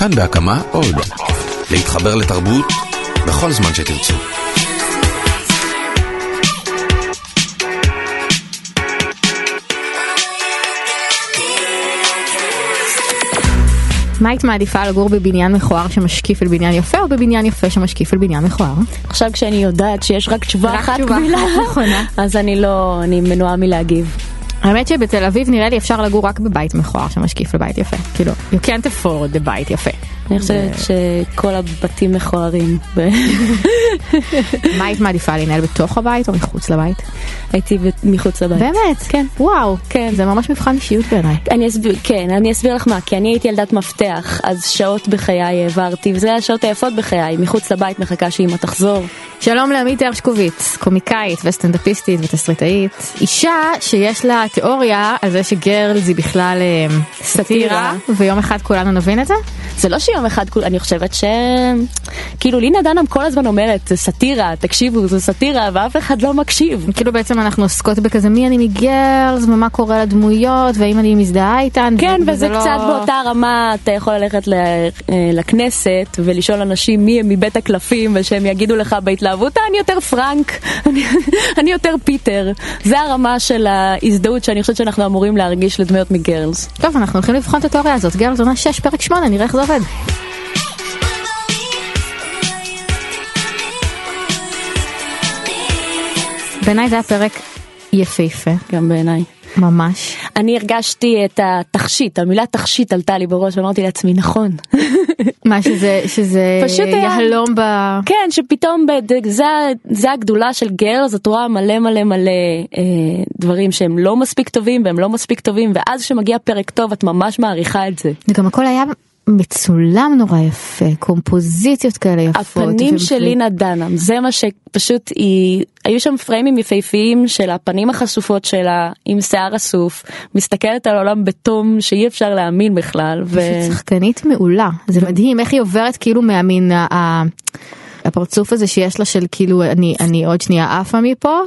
כאן בהקמה עוד. להתחבר לתרבות בכל זמן שתרצו. מה היית מעדיפה לגור בבניין מכוער שמשקיף על בניין יפה או בבניין יפה שמשקיף על בניין מכוער? עכשיו כשאני יודעת שיש רק תשובה רק אחת תשובה קבילה, אחת נכונה. אז אני לא, אני מנועה מלהגיב. האמת שבתל אביב נראה לי אפשר לגור רק בבית מכוער שמשקיף לבית יפה. כאילו, you can't afford the בית יפה. אני חושבת שכל הבתים מכוערים. מה היית מעדיפה להנהל בתוך הבית או מחוץ לבית? הייתי מחוץ לבית. באמת? כן. וואו. כן. זה ממש מבחן אישיות בעיניי. אני אסביר, כן, אני אסביר לך מה, כי אני הייתי ילדת מפתח, אז שעות בחיי העברתי, וזה השעות היפות בחיי, מחוץ לבית מחכה שאמא תחזור. שלום לעמית הרשקוביץ, קומיקאית וסטנדאפיסטית ותסריטאית, אישה שיש לה תיאוריה על זה שגרלס היא בכלל אה, סאטירה, ויום אחד כולנו נבין את זה? זה לא שיום אחד, כול- אני חושבת ש... כאילו לינה דנהאם כל הזמן אומרת, זה סאטירה, תקשיבו, זה סאטירה, ואף אחד לא מקשיב. כאילו בעצם אנחנו עוסקות בכזה מי אני מגרלס ומה קורה לדמויות והאם אני מזדהה איתן. כן, ו- וזה לא- קצת באותה רמה, אתה יכול ללכת אה, לכנסת ולשאול אנשים מי הם מבית הקלפים, ושהם יגידו לך בהתלהבות, "אה, אני יותר פרנק, אני- אני יותר פיטר. זה הרמה של ההזדהות שאני חושבת שאנחנו אמורים להרגיש לדמויות מגרלס. טוב, אנחנו הולכים לבחון את התיאוריה הזאת. גרלס עונה 6 פרק 8, נראה איך זה עובד. בעיניי זה היה פרק יפהפה, גם בעיניי. ממש. אני הרגשתי את התכשיט, המילה תכשיט עלתה לי בראש ואמרתי לעצמי נכון. מה שזה, שזה פשוט היה- יהלום ב... כן, שפתאום בד- זה, זה הגדולה של גרלס, את רואה מלא מלא מלא אה, דברים שהם לא מספיק טובים והם לא מספיק טובים, ואז כשמגיע פרק טוב את ממש מעריכה את זה. וגם הכל היה מצולם נורא יפה, קומפוזיציות כאלה יפות. הפנים של לינה דנהאם, זה מה שפשוט היא, היו שם פריימים יפהפיים של הפנים החשופות שלה עם שיער אסוף, מסתכלת על העולם בתום שאי אפשר להאמין בכלל. ו... פשוט שחקנית מעולה, זה מדהים איך היא עוברת כאילו מהמין ה- הפרצוף הזה שיש לה של כאילו אני אני עוד שנייה עפה מפה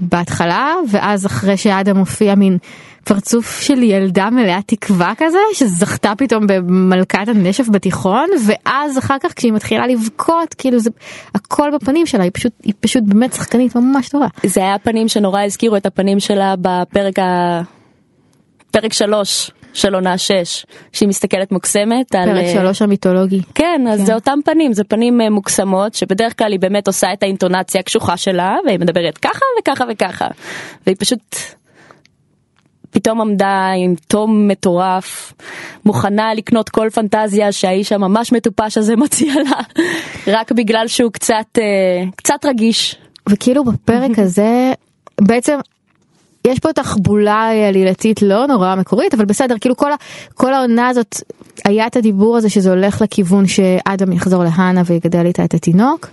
בהתחלה ואז אחרי שאדם מופיע מין פרצוף של ילדה מלאה תקווה כזה שזכתה פתאום במלכת הנשף בתיכון ואז אחר כך כשהיא מתחילה לבכות כאילו זה הכל בפנים שלה היא פשוט היא פשוט באמת שחקנית ממש טובה. זה היה פנים שנורא הזכירו את הפנים שלה בפרק ה... פרק שלוש של עונה שש, שהיא מסתכלת מוקסמת על... פרק אה, שלוש המיתולוגי. כן, אז כן. זה אותם פנים, זה פנים אה, מוקסמות, שבדרך כלל היא באמת עושה את האינטונציה הקשוחה שלה, והיא מדברת ככה וככה וככה, והיא פשוט פתאום עמדה עם תום מטורף, מוכנה לקנות כל פנטזיה שהאיש הממש מטופש הזה מציע לה, רק בגלל שהוא קצת, אה, קצת רגיש. וכאילו בפרק הזה בעצם יש פה תחבולה עלילתית לא נורא מקורית אבל בסדר כאילו כל, ה, כל העונה הזאת היה את הדיבור הזה שזה הולך לכיוון שאדם יחזור להנה ויגדל איתה את התינוק.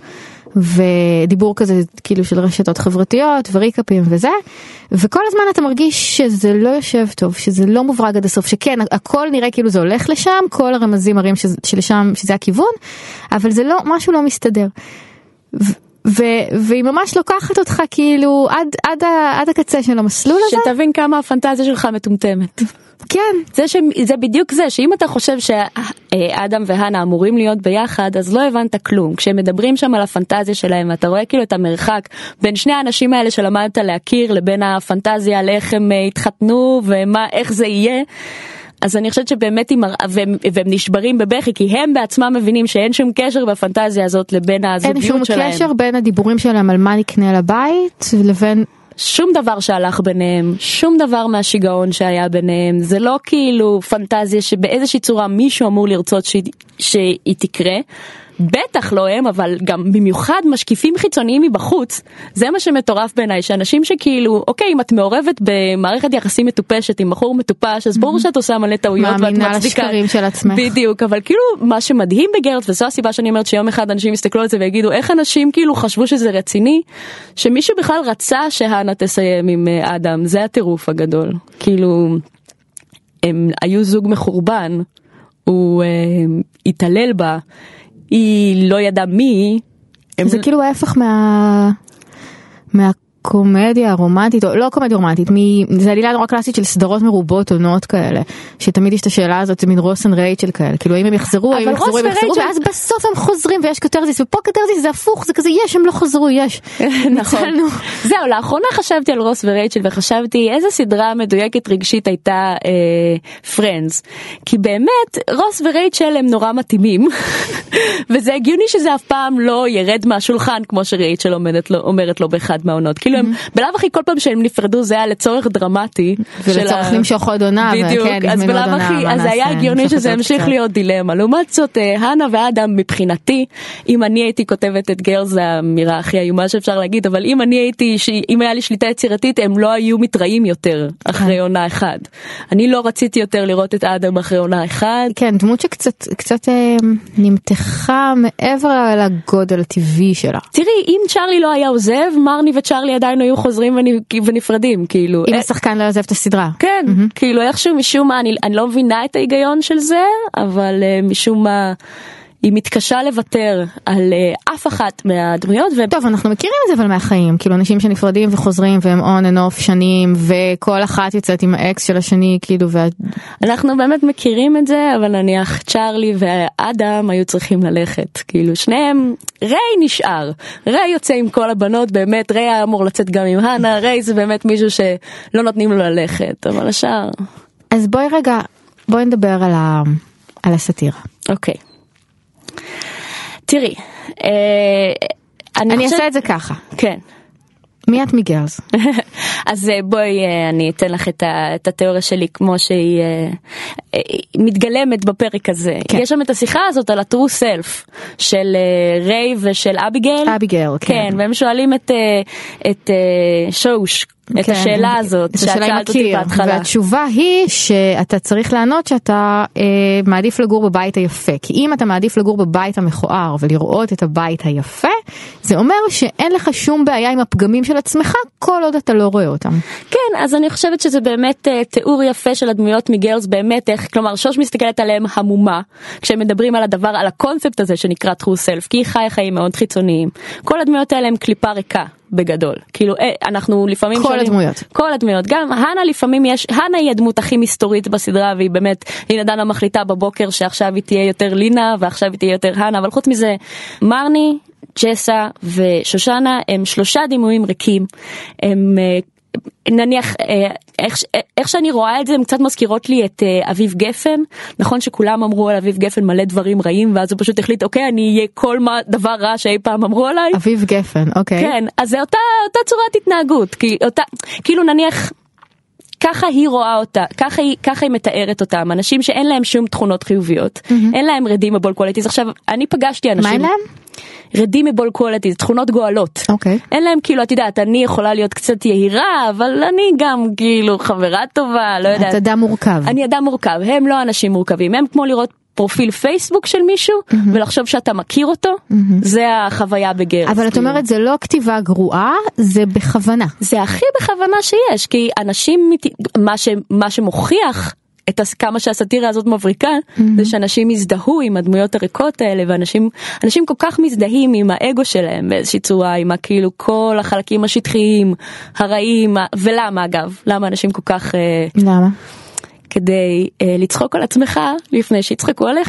ודיבור כזה כאילו של רשתות חברתיות וריקאפים וזה וכל הזמן אתה מרגיש שזה לא יושב טוב שזה לא מוברג עד הסוף שכן הכל נראה כאילו זה הולך לשם כל הרמזים מראים שלשם שזה הכיוון אבל זה לא משהו לא מסתדר. ו- והיא ממש לוקחת אותך כאילו עד, עד, עד הקצה של המסלול הזה. שתבין כמה הפנטזיה שלך מטומטמת. כן. זה, ש... זה בדיוק זה, שאם אתה חושב שאדם והנה אמורים להיות ביחד, אז לא הבנת כלום. כשהם מדברים שם על הפנטזיה שלהם, ואתה רואה כאילו את המרחק בין שני האנשים האלה שלמדת להכיר, לבין הפנטזיה על איך הם אה, התחתנו ומה, איך זה יהיה. אז אני חושבת שבאמת היא מראה, והם, והם נשברים בבכי, כי הם בעצמם מבינים שאין שום קשר בפנטזיה הזאת לבין אין הזוגיות שום שלהם. קשר בין הדיבורים שלהם על מה נקנה לבית לבין שום דבר שהלך ביניהם, שום דבר מהשיגעון שהיה ביניהם, זה לא כאילו פנטזיה שבאיזושהי צורה מישהו אמור לרצות שהיא, שהיא תקרה. בטח לא הם, אבל גם במיוחד משקיפים חיצוניים מבחוץ, זה מה שמטורף בעיניי, שאנשים שכאילו, אוקיי, אם את מעורבת במערכת יחסים מטופשת עם בחור מטופש, אז ברור שאת עושה מלא טעויות ואת מאמינה מצדיקה. לשקרים של עצמך. בדיוק, אבל כאילו, מה שמדהים בגרלס, וזו הסיבה שאני אומרת שיום אחד אנשים יסתכלו על זה ויגידו, איך אנשים כאילו חשבו שזה רציני, שמישהו בכלל רצה שהאנה תסיים עם אה, אדם, זה הטירוף הגדול. כאילו, הם היו זוג מחורבן, הוא אה, התעלל בה, היא לא ידעה מי היא. הם- זה כאילו ההפך מה... מה... קומדיה רומנטית או לא קומדיה רומנטית מ... זה עלילה נורא קלאסית של סדרות מרובות עונות כאלה שתמיד יש את השאלה הזאת זה מין רוס and רייצ'ל כאלה כאילו האם הם יחזרו האם הם יחזרו רוס הם יחזרו ואז בסוף הם חוזרים ויש קתרזיס ופה קתרזיס זה הפוך זה כזה יש הם לא חזרו יש נכון. זהו, לאחרונה חשבתי על רוס ורייצ'ל וחשבתי איזה סדרה מדויקת רגשית הייתה פרנדס. כי באמת רוס ורייצ'ל הם נורא מתאימים וזה הגיוני שזה אף פעם לא ירד מהשולחן כמו שרייצ'ל אומרת לו באחד מהעונות. כאילו הם בלאו הכי כל פעם שהם נפרדו זה היה לצורך דרמטי. ולצורך למשוך עוד עונה, בדיוק, וכן, אז עוד בלאו הכי, אז זה היה? הגיוני שזה זה ימשיך. להיות דילמה. לעומת זאת, אה, הנה ואדם מבחינתי, אם אני הייתי כותבת את גרל זה האמירה הכי איומה שאפשר להגיד, אבל אם אני הייתי, אם היה לי שליטה יצירתית, הם לא היו מתראים יותר אחרי עונה אחת. אני לא רציתי יותר לראות את אדם אחרי עונה אחת. כן דמות שקצת קצת אה, נמתחה מעבר לגודל הטבעי שלה. תראי, אם צ'ארלי לא היה עוזב, מרני וצ'ארלי עדיין היו חוזרים ונ- ונפרדים, כאילו. אם אה, השחקן לא עוזב את הסדרה. כן, כאילו איכשהו משום מה, אני, לא מבינה את ההיגיון של זה, אבל uh, משום מה היא מתקשה לוותר על uh, אף אחת מהדמויות. ו... טוב אנחנו מכירים את זה אבל מהחיים כאילו אנשים שנפרדים וחוזרים והם on and off שנים וכל אחת יוצאת עם האקס של השני כאילו וה... אנחנו באמת מכירים את זה, אבל נניח צ'ארלי ואדם היו צריכים ללכת. כאילו שניהם, ריי נשאר. ריי יוצא עם כל הבנות, באמת, ריי היה אמור לצאת גם עם הנה, ריי זה באמת מישהו שלא נותנים לו ללכת, אבל השאר, אז בואי רגע בואי נדבר על, ה... על הסאטירה. אוקיי. תראי, אה, אני, אני חושבת- אעשה את זה ככה כן. מי את מגרס? אז אה, בואי אה, אני אתן לך את, ה, את התיאוריה שלי כמו שהיא אה, מתגלמת בפרק הזה. כן. יש שם את השיחה הזאת על ה-true self של ריי ושל אביגייל. אביגייל, כן. כן, והם שואלים את, את שוש את כן, השאלה הזאת את שאת שאלת אותי בהתחלה. והתשובה היא שאתה צריך לענות שאתה אה, מעדיף לגור בבית היפה כי אם אתה מעדיף לגור בבית המכוער ולראות את הבית היפה זה אומר שאין לך שום בעיה עם הפגמים של עצמך כל עוד אתה לא רואה אותם. כן, אז אני חושבת שזה באמת uh, תיאור יפה של הדמויות מגרלס, באמת איך, כלומר שוש מסתכלת עליהם המומה, כשהם מדברים על הדבר, על הקונספט הזה שנקרא true self, כי היא חיה חיים מאוד חיצוניים. כל הדמויות האלה הם קליפה ריקה. בגדול. כאילו אה, אנחנו לפעמים כל הדמויות. כל הדמויות. גם הנה לפעמים יש הנה היא הדמות הכי מסתורית בסדרה והיא באמת הנה דנה מחליטה בבוקר שעכשיו היא תהיה יותר לינה ועכשיו היא תהיה יותר הנה אבל חוץ מזה מרני ג'סה ושושנה הם שלושה דימויים ריקים. הם אה, נניח אה, איך, ש- איך שאני רואה את זה הם קצת מזכירות לי את אה, אביב גפן נכון שכולם אמרו על אביב גפן מלא דברים רעים ואז הוא פשוט החליט אוקיי אני אהיה כל מה דבר רע שאי פעם אמרו עליי. אביב גפן אוקיי. כן אז זה אותה אותה צורת התנהגות כי אותה כאילו נניח. ככה היא רואה אותה, ככה היא, ככה היא מתארת אותם, אנשים שאין להם שום תכונות חיוביות, אין להם redeemable qualities. עכשיו, אני פגשתי אנשים... מה אין להם? redeemable qualities, תכונות גואלות. אוקיי. אין להם כאילו, את יודעת, אני יכולה להיות קצת יהירה, אבל אני גם כאילו חברה טובה, לא יודעת. את אדם מורכב. אני אדם מורכב, הם לא אנשים מורכבים, הם כמו לראות פרופיל פייסבוק של מישהו ולחשוב שאתה מכיר אותו, זה החוויה בגרס. אבל את כאילו. אומרת זה לא כתיבה גרועה זה בכוונה. זה הכי בכוונה שיש, כי אנשים, מה, ש, מה שמוכיח את הס- כמה שהסאטירה הזאת מבריקה, זה שאנשים הזדהו עם הדמויות הריקות האלה, ואנשים אנשים כל כך מזדהים עם האגו שלהם באיזושהי צורה, עם הכאילו כל החלקים השטחיים, הרעים, ולמה אגב? למה אנשים כל כך... אה, למה? כדי אה, לצחוק על עצמך לפני שיצחקו עליך.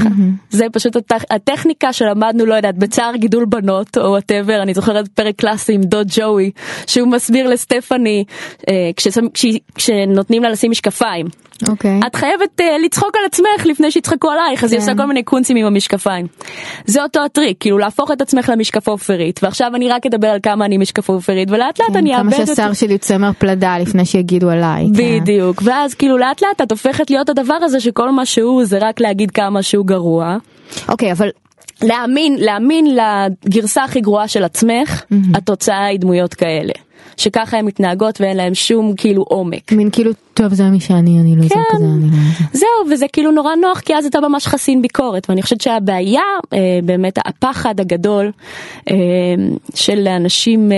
זה פשוט הטכ... הטכניקה שלמדנו, לא יודעת, בצער גידול בנות או whatever, אני זוכרת פרק קלאסי עם דוד ג'ואי, שהוא מסביר לסטפני אה, כששם, כש... כשנותנים לה לשים משקפיים. אוקיי. את חייבת אה, לצחוק על עצמך לפני שיצחקו עלייך, אז היא כן. עושה כל מיני קונצים עם המשקפיים. זה אותו הטריק, כאילו להפוך את עצמך למשקפופרית, ועכשיו אני רק אדבר על כמה אני משקפופרית, ולאט לאט אני אאבד כמה את... שהשיער שלי צמר פלדה לפני שיגידו עליי. כן. בדיוק, ואז כאילו לאט לאט את הופכת להיות הדבר הזה שכל מה שהוא זה רק להגיד כמה שהוא גרוע. אוקיי אבל להאמין, להאמין לגרסה הכי גרועה של עצמך, התוצאה היא דמויות כאלה. שככה הן מתנהגות ואין להם שום כאילו עומק. מין כאילו טוב זה מי שאני אני לא זה כן. כזה אני לא זה. זהו, וזה כאילו נורא נוח כי אז אתה ממש חסין ביקורת, ואני חושבת שהבעיה, אה, באמת הפחד הגדול אה, של אנשים אה,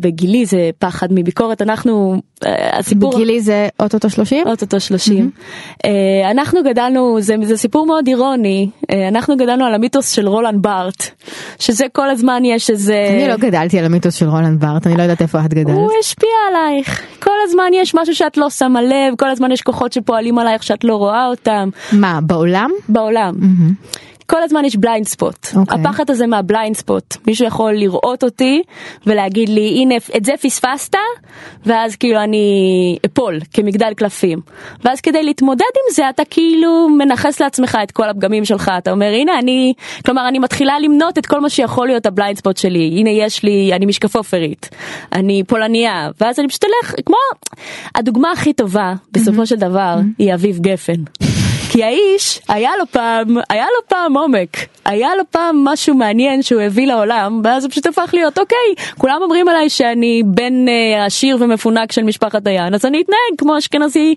בגילי זה פחד מביקורת אנחנו אה, הסיפור בגילי זה אוטוטו 30? אוטוטו 30 mm-hmm. אנחנו גדלנו זה, זה סיפור מאוד אירוני אנחנו גדלנו על המיתוס של רולנד בארט שזה כל הזמן יש איזה אני לא גדלתי על המיתוס של רולנד בארט אני לא יודעת איפה את גדלת. הוא השפיע עלייך כל הזמן יש משהו שאת לא שמה לב כל הזמן יש כוחות שפועלים עלייך שאת לא רואה אותם. מה בעולם? בעולם. Mm-hmm. כל הזמן יש blind spot. Okay. הפחד הזה מה blind spot. מישהו יכול לראות אותי ולהגיד לי הנה את זה פספסת ואז כאילו אני אפול כמגדל קלפים. ואז כדי להתמודד עם זה אתה כאילו מנכס לעצמך את כל הפגמים שלך אתה אומר הנה אני כלומר אני מתחילה למנות את כל מה שיכול להיות ה blind spot שלי הנה יש לי אני משקפופרית אני פולניה ואז אני פשוט אלך כמו הדוגמה הכי טובה בסופו mm-hmm. של דבר mm-hmm. היא אביב גפן. כי האיש היה לו פעם היה לו פעם עומק היה לו פעם משהו מעניין שהוא הביא לעולם ואז זה פשוט הפך להיות אוקיי כולם אומרים עליי שאני בן אה, עשיר ומפונק של משפחת דיין אז אני אתנהג כמו אשכנזי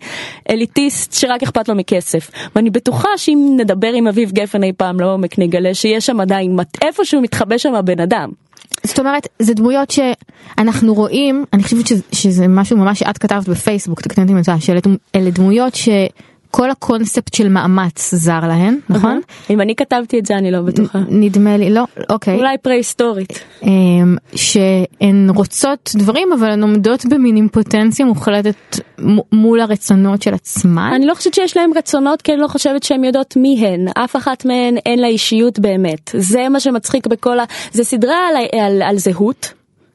אליטיסט שרק אכפת לו מכסף ואני בטוחה שאם נדבר עם אביב גפן אי פעם לעומק נגלה שיש שם עדיין איפשהו מתחבא שם הבן אדם. זאת אומרת זה דמויות שאנחנו רואים אני חושבת שזה, שזה משהו ממש שאת כתבת בפייסבוק תקני אותי אם שאלה דמויות ש... כל הקונספט של מאמץ זר להן, נכון? אם אני כתבתי את זה אני לא בטוחה. נדמה לי, לא, אוקיי. אולי פרה-היסטורית. אמ, שהן רוצות דברים אבל הן עומדות במין אימפוטנציה מוחלטת מול הרצונות של עצמן. אני לא חושבת שיש להן רצונות כי אני לא חושבת שהן יודעות מי הן. אף אחת מהן אין לה אישיות באמת. זה מה שמצחיק בכל ה... זה סדרה על, על, על זהות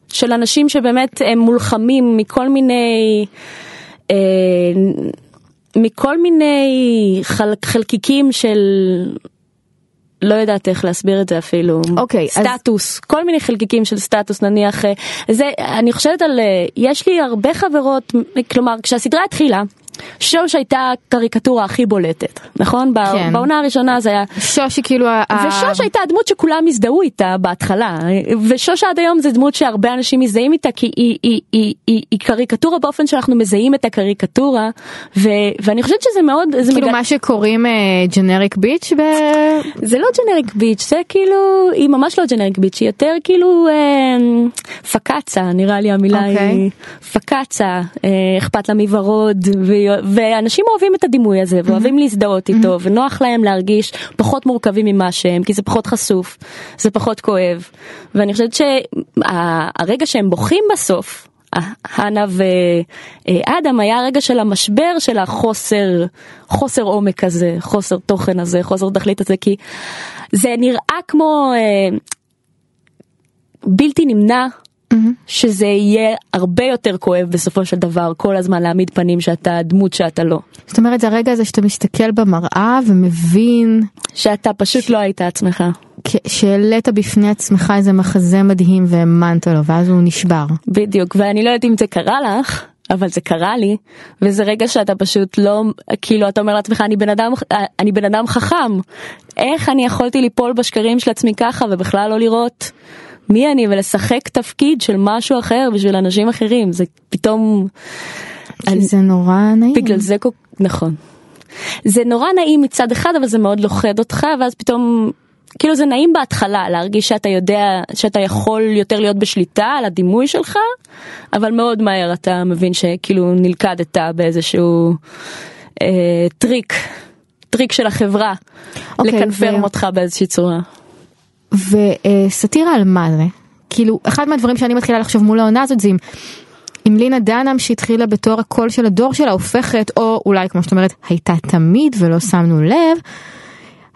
של אנשים שבאמת הם מולחמים מכל מיני... אה, מכל מיני חל, חלקיקים של לא יודעת איך להסביר את זה אפילו אוקיי okay, סטטוס אז... כל מיני חלקיקים של סטטוס נניח אה, זה אני חושבת על אה, יש לי הרבה חברות כלומר כשהסדרה התחילה שוש הייתה קריקטורה הכי בולטת, נכון? כן. בעונה הראשונה זה היה... שוש היא כאילו... ושוש הייתה הדמות שכולם הזדהו איתה בהתחלה, ושוש עד היום זה דמות שהרבה אנשים מזהים איתה כי היא, היא, היא, היא, היא קריקטורה באופן שאנחנו מזהים את הקריקטורה, ו, ואני חושבת שזה מאוד... כאילו מגל... מה שקוראים ג'נריק uh, ביץ' ב... זה לא ג'נריק ביץ', זה כאילו... היא ממש לא ג'נריק ביץ', היא יותר כאילו uh, פקאצה, נראה לי המילה okay. אוקיי. היא פקאצה, uh, אכפת לה מוורוד. ואנשים אוהבים את הדימוי הזה ואוהבים להזדהות איתו ונוח להם להרגיש פחות מורכבים ממה שהם כי זה פחות חשוף זה פחות כואב. ואני חושבת שהרגע שהם בוכים בסוף הנה ואדם היה הרגע של המשבר של החוסר חוסר עומק הזה חוסר תוכן הזה חוסר תכלית הזה כי זה נראה כמו אה, בלתי נמנע שזה יהיה הרבה יותר כואב בסופו של דבר כל הזמן להעמיד פנים שאתה דמות שאתה לא. זאת אומרת זה הרגע הזה שאתה מסתכל במראה ומבין שאתה פשוט ש... לא היית עצמך. שהעלית בפני עצמך איזה מחזה מדהים והאמנת לו ואז הוא נשבר. בדיוק ואני לא יודעת אם זה קרה לך אבל זה קרה לי וזה רגע שאתה פשוט לא כאילו אתה אומר לעצמך אני בן אדם אני בן אדם חכם איך אני יכולתי ליפול בשקרים של עצמי ככה ובכלל לא לראות מי אני ולשחק תפקיד של משהו אחר בשביל אנשים אחרים זה פתאום. אני, זה נורא נעים. בגלל זה נכון. זה נורא נעים מצד אחד אבל זה מאוד לוכד אותך ואז פתאום כאילו זה נעים בהתחלה להרגיש שאתה יודע שאתה יכול יותר להיות בשליטה על הדימוי שלך אבל מאוד מהר אתה מבין שכאילו נלכדת באיזשהו אה, טריק טריק של החברה okay, אוקיי, ל conform ו... אותך באיזושהי צורה. וסאטירה על מה זה? כאילו אחד מהדברים שאני מתחילה לחשוב מול העונה הזאת זה אם, אם לינה דנהאם שהתחילה בתור הקול של הדור שלה הופכת או אולי כמו שאת אומרת הייתה תמיד ולא שמנו לב.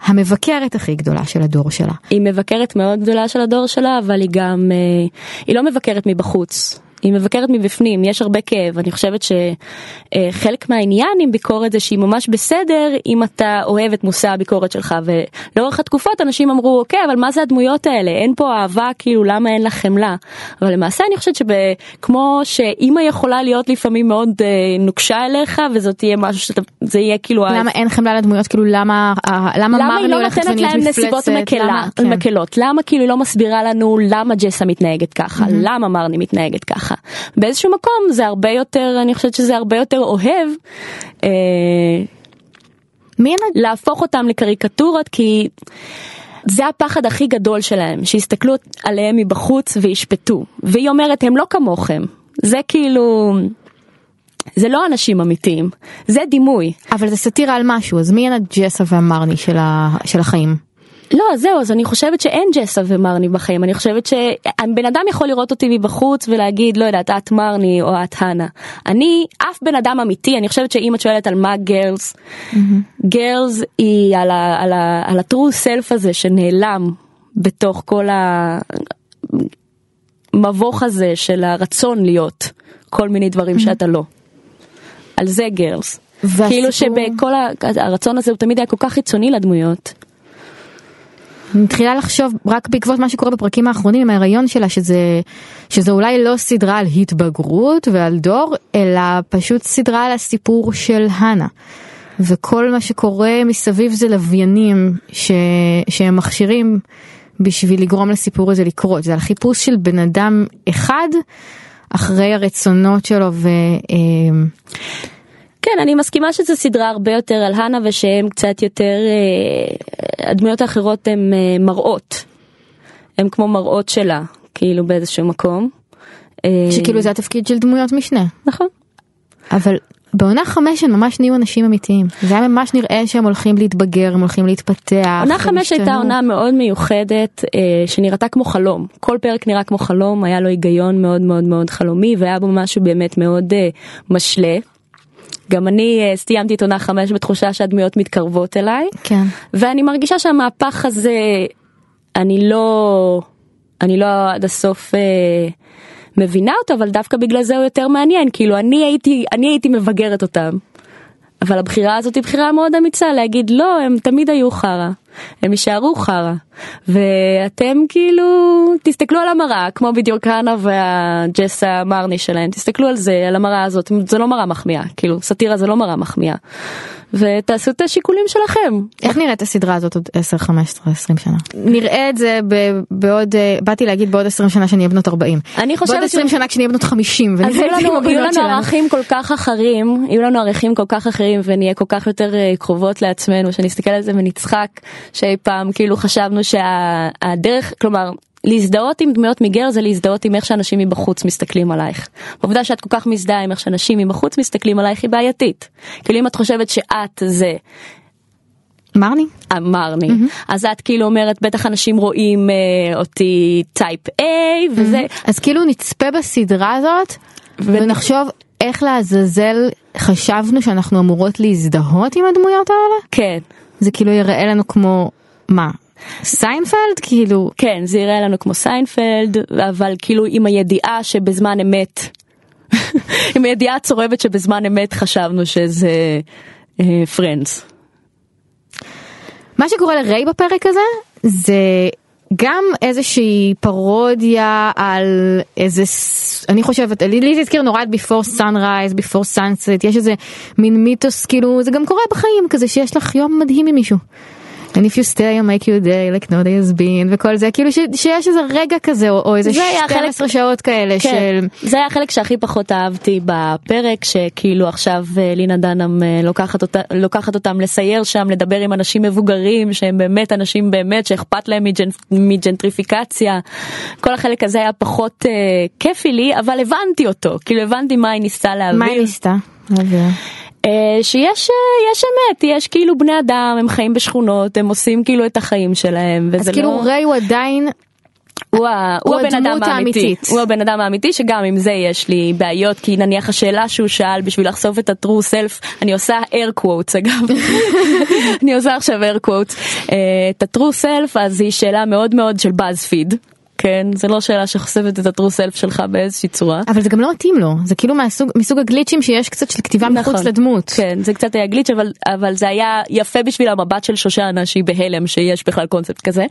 המבקרת הכי גדולה של הדור שלה. היא מבקרת מאוד גדולה של הדור שלה אבל היא גם אה, היא לא מבקרת מבחוץ היא מבקרת מבפנים, יש הרבה כאב, אני חושבת שחלק מהעניין עם ביקורת זה שהיא ממש בסדר אם אתה אוהב את מושא הביקורת שלך ולאורך התקופות אנשים אמרו אוקיי אבל מה זה הדמויות האלה? אין פה אהבה כאילו למה אין לה חמלה? אבל למעשה אני חושבת שכמו שאימא יכולה להיות לפעמים מאוד אה, נוקשה אליך וזאת תהיה משהו שזה יהיה כאילו למה אין חמלה לדמויות? כאילו למה למה, למה היא לא נותנת להם נסיבות מקלה, כן. מקלות? למה כאילו היא לא מסבירה לנו למה ג'סה מתנהגת ככה? mm-hmm. למה מרני מתנהגת ככה. ככה. באיזשהו מקום זה הרבה יותר, אני חושבת שזה הרבה יותר אוהב. אה, מי להפוך אותם לקריקטורות כי זה הפחד הכי גדול שלהם, שיסתכלו עליהם מבחוץ וישפטו. והיא אומרת, הם לא כמוכם. זה כאילו... זה לא אנשים אמיתיים, זה דימוי. אבל זה סאטירה על משהו, אז מי הן הג'סה והמרני של, ה... של החיים? לא, זהו, אז אני חושבת שאין ג'סה ומרני בחיים, אני חושבת שבן אדם יכול לראות אותי מבחוץ ולהגיד, לא יודעת, את מרני או את הנה. אני, אף בן אדם אמיתי, אני חושבת שאם את שואלת על מה גרלס, גרלס היא על, ה, על, ה, על הטרו סלף הזה שנעלם בתוך כל המבוך הזה של הרצון להיות כל מיני דברים שאתה לא. על זה גרלס. והסיפור- כאילו שבכל הרצון הזה הוא תמיד היה כל כך חיצוני לדמויות. אני מתחילה לחשוב רק בעקבות מה שקורה בפרקים האחרונים עם ההיריון שלה שזה שזה אולי לא סדרה על התבגרות ועל דור אלא פשוט סדרה על הסיפור של הנה. וכל מה שקורה מסביב זה לוויינים ש... שהם מכשירים בשביל לגרום לסיפור הזה לקרות זה על חיפוש של בן אדם אחד אחרי הרצונות שלו ו... כן, אני מסכימה שזו סדרה הרבה יותר על הנה ושהם קצת יותר, אה, הדמויות האחרות הן אה, מראות. הן כמו מראות שלה, כאילו באיזשהו מקום. אה, שכאילו זה התפקיד של דמויות משנה. נכון. אבל בעונה חמש הם ממש נהיו אנשים אמיתיים. זה היה ממש נראה שהם הולכים להתבגר, הם הולכים להתפתח. עונה חמש הייתה. עונה מאוד מיוחדת אה, שנראתה כמו חלום. כל פרק נראה כמו חלום, היה לו היגיון מאוד מאוד מאוד חלומי והיה בו משהו באמת מאוד אה, משלה. גם אני אה, סיימתי את עונה חמש בתחושה שהדמויות מתקרבות אליי. כן. ואני מרגישה שהמהפך הזה, אני לא, אני לא עד הסוף אה, מבינה אותו, אבל דווקא בגלל זה הוא יותר מעניין, כאילו אני הייתי, אני הייתי מבגרת אותם. אבל הבחירה הזאת היא בחירה מאוד אמיצה להגיד לא הם תמיד היו חרא הם יישארו חרא. ואתם כאילו תסתכלו על המראה כמו בדיוק הנה והג'סה מרני שלהם. תסתכלו על זה על המראה הזאת. זה לא מראה מחמיאה. כאילו סאטירה זה לא מראה מחמיאה. ותעשו את השיקולים שלכם. איך נראית הסדרה הזאת עוד 10, 15, 20 שנה? נראה את זה ב- בעוד, אה, באתי להגיד בעוד 20 שנה שאני אהיה בנות 40. אני חושבת בעוד 20 ש- שנה כשנהיה בנות 50 אז יהיו לנו, יהיו לנו. ערכים כל כך אחרים, יהיו לנו ערכים כל כך אחרים ונהיה כל כך יותר אה, קרובות לעצמנו, שנסתכל על זה ונצחק שאי פעם כאילו חשבנו שהדרך, כלומר, להזדהות עם דמויות מגר זה להזדהות עם איך שאנשים מבחוץ מסתכלים עלייך. העובדה שאת כל כך מזדהה עם איך שאנשים מבחוץ מסתכלים עלייך היא בעייתית. כאילו אם את חושבת שאת זה מרני? מרני, אז את כאילו אומרת בטח אנשים רואים אה, אותי type A וזה, אז כאילו נצפה בסדרה הזאת ונחשוב איך לעזאזל חשבנו שאנחנו אמורות להזדהות עם הדמויות האלה? כן. זה כאילו יראה לנו כמו, מה? סיינפלד? כאילו, כן, זה יראה לנו כמו סיינפלד, אבל כאילו עם הידיעה שבזמן אמת, עם הידיעה הצורבת שבזמן אמת חשבנו שזה פרנדס. מה שקורה לריי בפרק הזה זה גם איזושהי פרודיה על איזה אני חושבת לי זה הזכיר נורא את before sunrise before sunset יש איזה מין מיתוס כאילו זה גם קורה בחיים כזה שיש לך יום מדהים עם מישהו. And if you stay I make you a day like no day has been וכל זה כאילו ש, שיש איזה רגע כזה או, או איזה זה היה 12 חלק- שעות כאלה כן, של זה היה החלק שהכי פחות אהבתי בפרק, שכאילו עכשיו אה, לינה דנאם אה, לוקחת, אותה, לוקחת אותם לסייר שם, לדבר עם אנשים מבוגרים, שהם באמת אנשים באמת שאכפת להם מג'נ, מג'נטריפיקציה. כל החלק הזה היה פחות אה, כיפי לי, אבל הבנתי אותו, כאילו הבנתי מה היא ניסתה להעביר. מה היא ניסתה? להעביר? אה, שיש אה, יש אמת, יש כאילו בני אדם, הם חיים בשכונות, הם עושים כאילו את החיים שלהם, אז כאילו לא... ריי הוא עדיין הוא, הוא הוא הבן אדם האמיתי, האמיתית. הוא הבן אדם האמיתי שגם עם זה יש לי בעיות כי נניח השאלה שהוא שאל בשביל לחשוף את ה-true self אני עושה air quotes אגב. אני עושה עכשיו air quotes. אה, את ה-true self אז היא שאלה מאוד מאוד של BuzzFeed כן זה לא שאלה שחושפת את ה-true self שלך באיזושהי צורה. אבל זה גם לא מתאים לו זה כאילו מהסוג מסוג הגליצ'ים שיש קצת של כתיבה מחוץ נכון. לדמות. כן זה קצת היה גליץ' אבל אבל זה היה יפה בשביל המבט של שושנה שהיא בהלם שיש בכלל קונספט כזה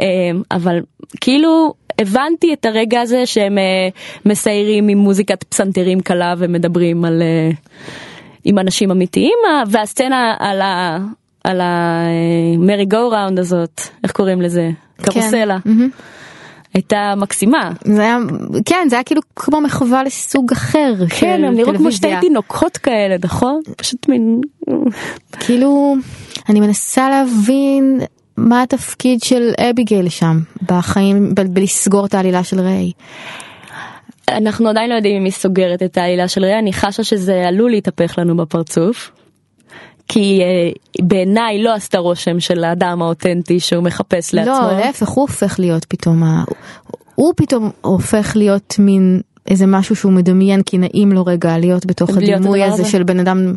אה, אבל כאילו הבנתי את הרגע הזה שהם אה, מסיירים עם מוזיקת פסנתרים קלה ומדברים על אה, עם אנשים אמיתיים אה, והסצנה על ה... על המרי גו ראונד הזאת איך קוראים לזה קרוסלה מהמם. הייתה מקסימה זה היה כן זה היה כאילו כמו מחווה לסוג אחר כן הם נראו כמו שתי. תינוקות כאלה נכון פשוט מין כאילו אני מנסה להבין מה התפקיד של אביגיל שם בחיים ב- בלסגור את העלילה של ריי. אנחנו עדיין לא יודעים אם היא סוגרת את העלילה של ריאה, אני חשה שזה עלול להתהפך לנו בפרצוף. כי uh, בעיניי לא עשתה רושם של האדם האותנטי שהוא מחפש לעצמו. לא, להפך, הוא הופך להיות פתאום, ה... הוא פתאום הופך להיות מין איזה משהו שהוא מדמיין כי נעים לו רגע להיות בתוך הדימוי הזה. של בן אדם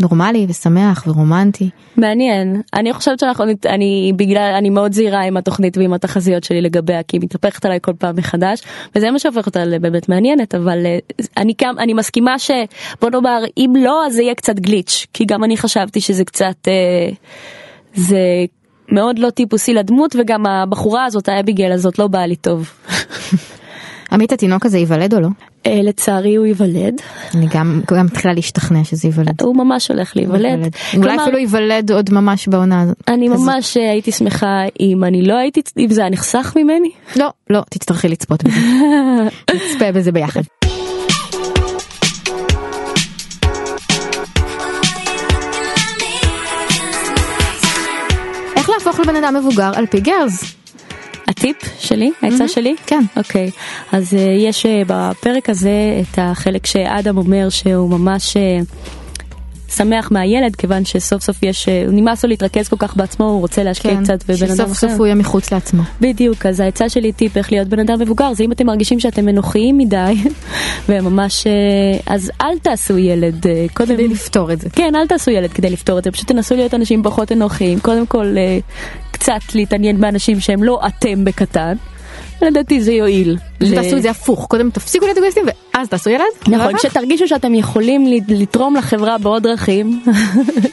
נורמלי ושמח ורומנטי. מעניין, אני חושבת שאנחנו, נת- אני בגלל, אני מאוד זהירה עם התוכנית ועם התחזיות שלי לגביה, כי היא מתהפכת עליי כל פעם מחדש, וזה מה שהופך אותה לבאמת מעניינת, אבל אה, אני גם, אני מסכימה ש... בוא נאמר, אם לא, אז זה יהיה קצת גליץ', כי גם אני חשבתי שזה קצת, אה, זה מאוד לא טיפוסי לדמות, וגם הבחורה הזאת, האביגל הזאת, לא באה לי טוב. עמית התינוק הזה ייוולד או לא? אה, לצערי הוא ייוולד, אני גם גם מתחילה להשתכנע שזה ייוולד. הוא ממש הולך להיוולד. אולי אפילו ייוולד עוד ממש בעונה הזאת. אני כזאת. ממש אה, הייתי שמחה אם אני לא הייתי, אם זה היה נחסך ממני. לא, לא, תצטרכי לצפות בזה. נצפה בזה ביחד. איך להפוך לבן אדם מבוגר על פי גרז? הטיפ שלי, העצה שלי? כן. אוקיי, אז uh, יש uh, בפרק הזה את החלק שאדם אומר שהוא ממש uh, שמח מהילד כיוון שסוף סוף יש, נמאס לו להתרכז כל כך בעצמו, הוא רוצה להשקיע כן, קצת בבן אדם שסוף אחר. סוף הוא יהיה מחוץ לעצמו. בדיוק, אז העצה שלי טיפ איך להיות בן אדם מבוגר זה אם אתם מרגישים שאתם אנוכיים מדי וממש, אז אל תעשו ילד, קודם, כדי לפתור את זה. כן, אל תעשו ילד כדי לפתור את זה, פשוט תנסו להיות אנשים פחות אנוכיים, קודם כל אה, קצת להתעניין באנשים שהם לא אתם בקטן, לדעתי זה יועיל. פשוט תעשו את זה הפוך, קודם תפסיקו להיות אגואיסטים ואז תעשו ילד. נכון, סבבה? כשתרגישו שאתם יכולים לתרום לחברה בעוד דרכים,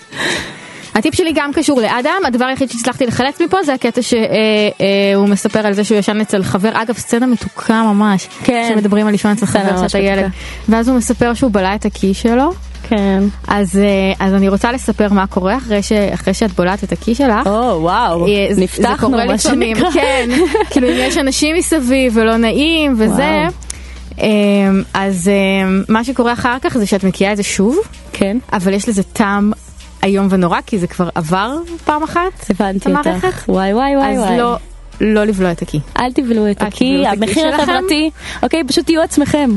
הטיפ שלי גם קשור לאדם, הדבר היחיד שהצלחתי לחלץ מפה זה הקטע שהוא מספר על זה שהוא ישן אצל חבר, אגב סצנה מתוקה ממש, כן. שמדברים על לישון אצל חבר שאתה ילד. ואז הוא מספר שהוא בלע את הקי שלו, כן. אז, אה, אז אני רוצה לספר מה קורה אחרי, ש, אחרי שאת בולעת את הקי שלך. או וואו, אה, זה- נפתחנו זה קורה לפעמים, שנקרא. כן, כאילו אם יש אנשים מסביב ולא נעים וזה, וואו. אמ, אז מה שקורה אחר כך זה שאת מקיאה את זה שוב, כן, אבל יש לזה טעם איום ונורא כי זה כבר עבר פעם אחת. הבנתי המערכת? אותך. וואי וואי וואי אז וואי. לא, לא לבלוע את הקי. אל תבלעו את הקי, המחיר. החברתי, אוקיי, פשוט תהיו עצמכם.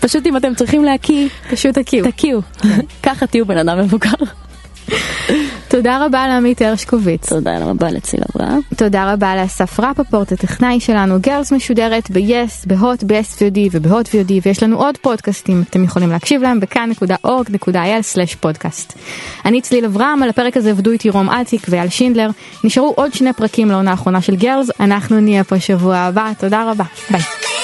פשוט אם אתם צריכים להקיא, פשוט הקיאו. תקיאו. ככה תהיו בן אדם מבוגר. תודה רבה לעמית הרשקוביץ. תודה רבה לציל אברהם. תודה רבה לאסף רפפורט, הטכנאי שלנו. גרס משודרת ב-yes, בהוט, ב-SVOD ובהוט VOD, ויש לנו עוד פודקאסטים, אתם יכולים להקשיב להם בכאן.org.il/פודקאסט. אני צליל אברהם, על הפרק הזה עבדו איתי רום אטיק ואייל שינדלר. נשארו עוד שני פרקים לעונה האחרונה של גרס, אנחנו נהיה פה שבוע הבא, תודה רבה, ביי.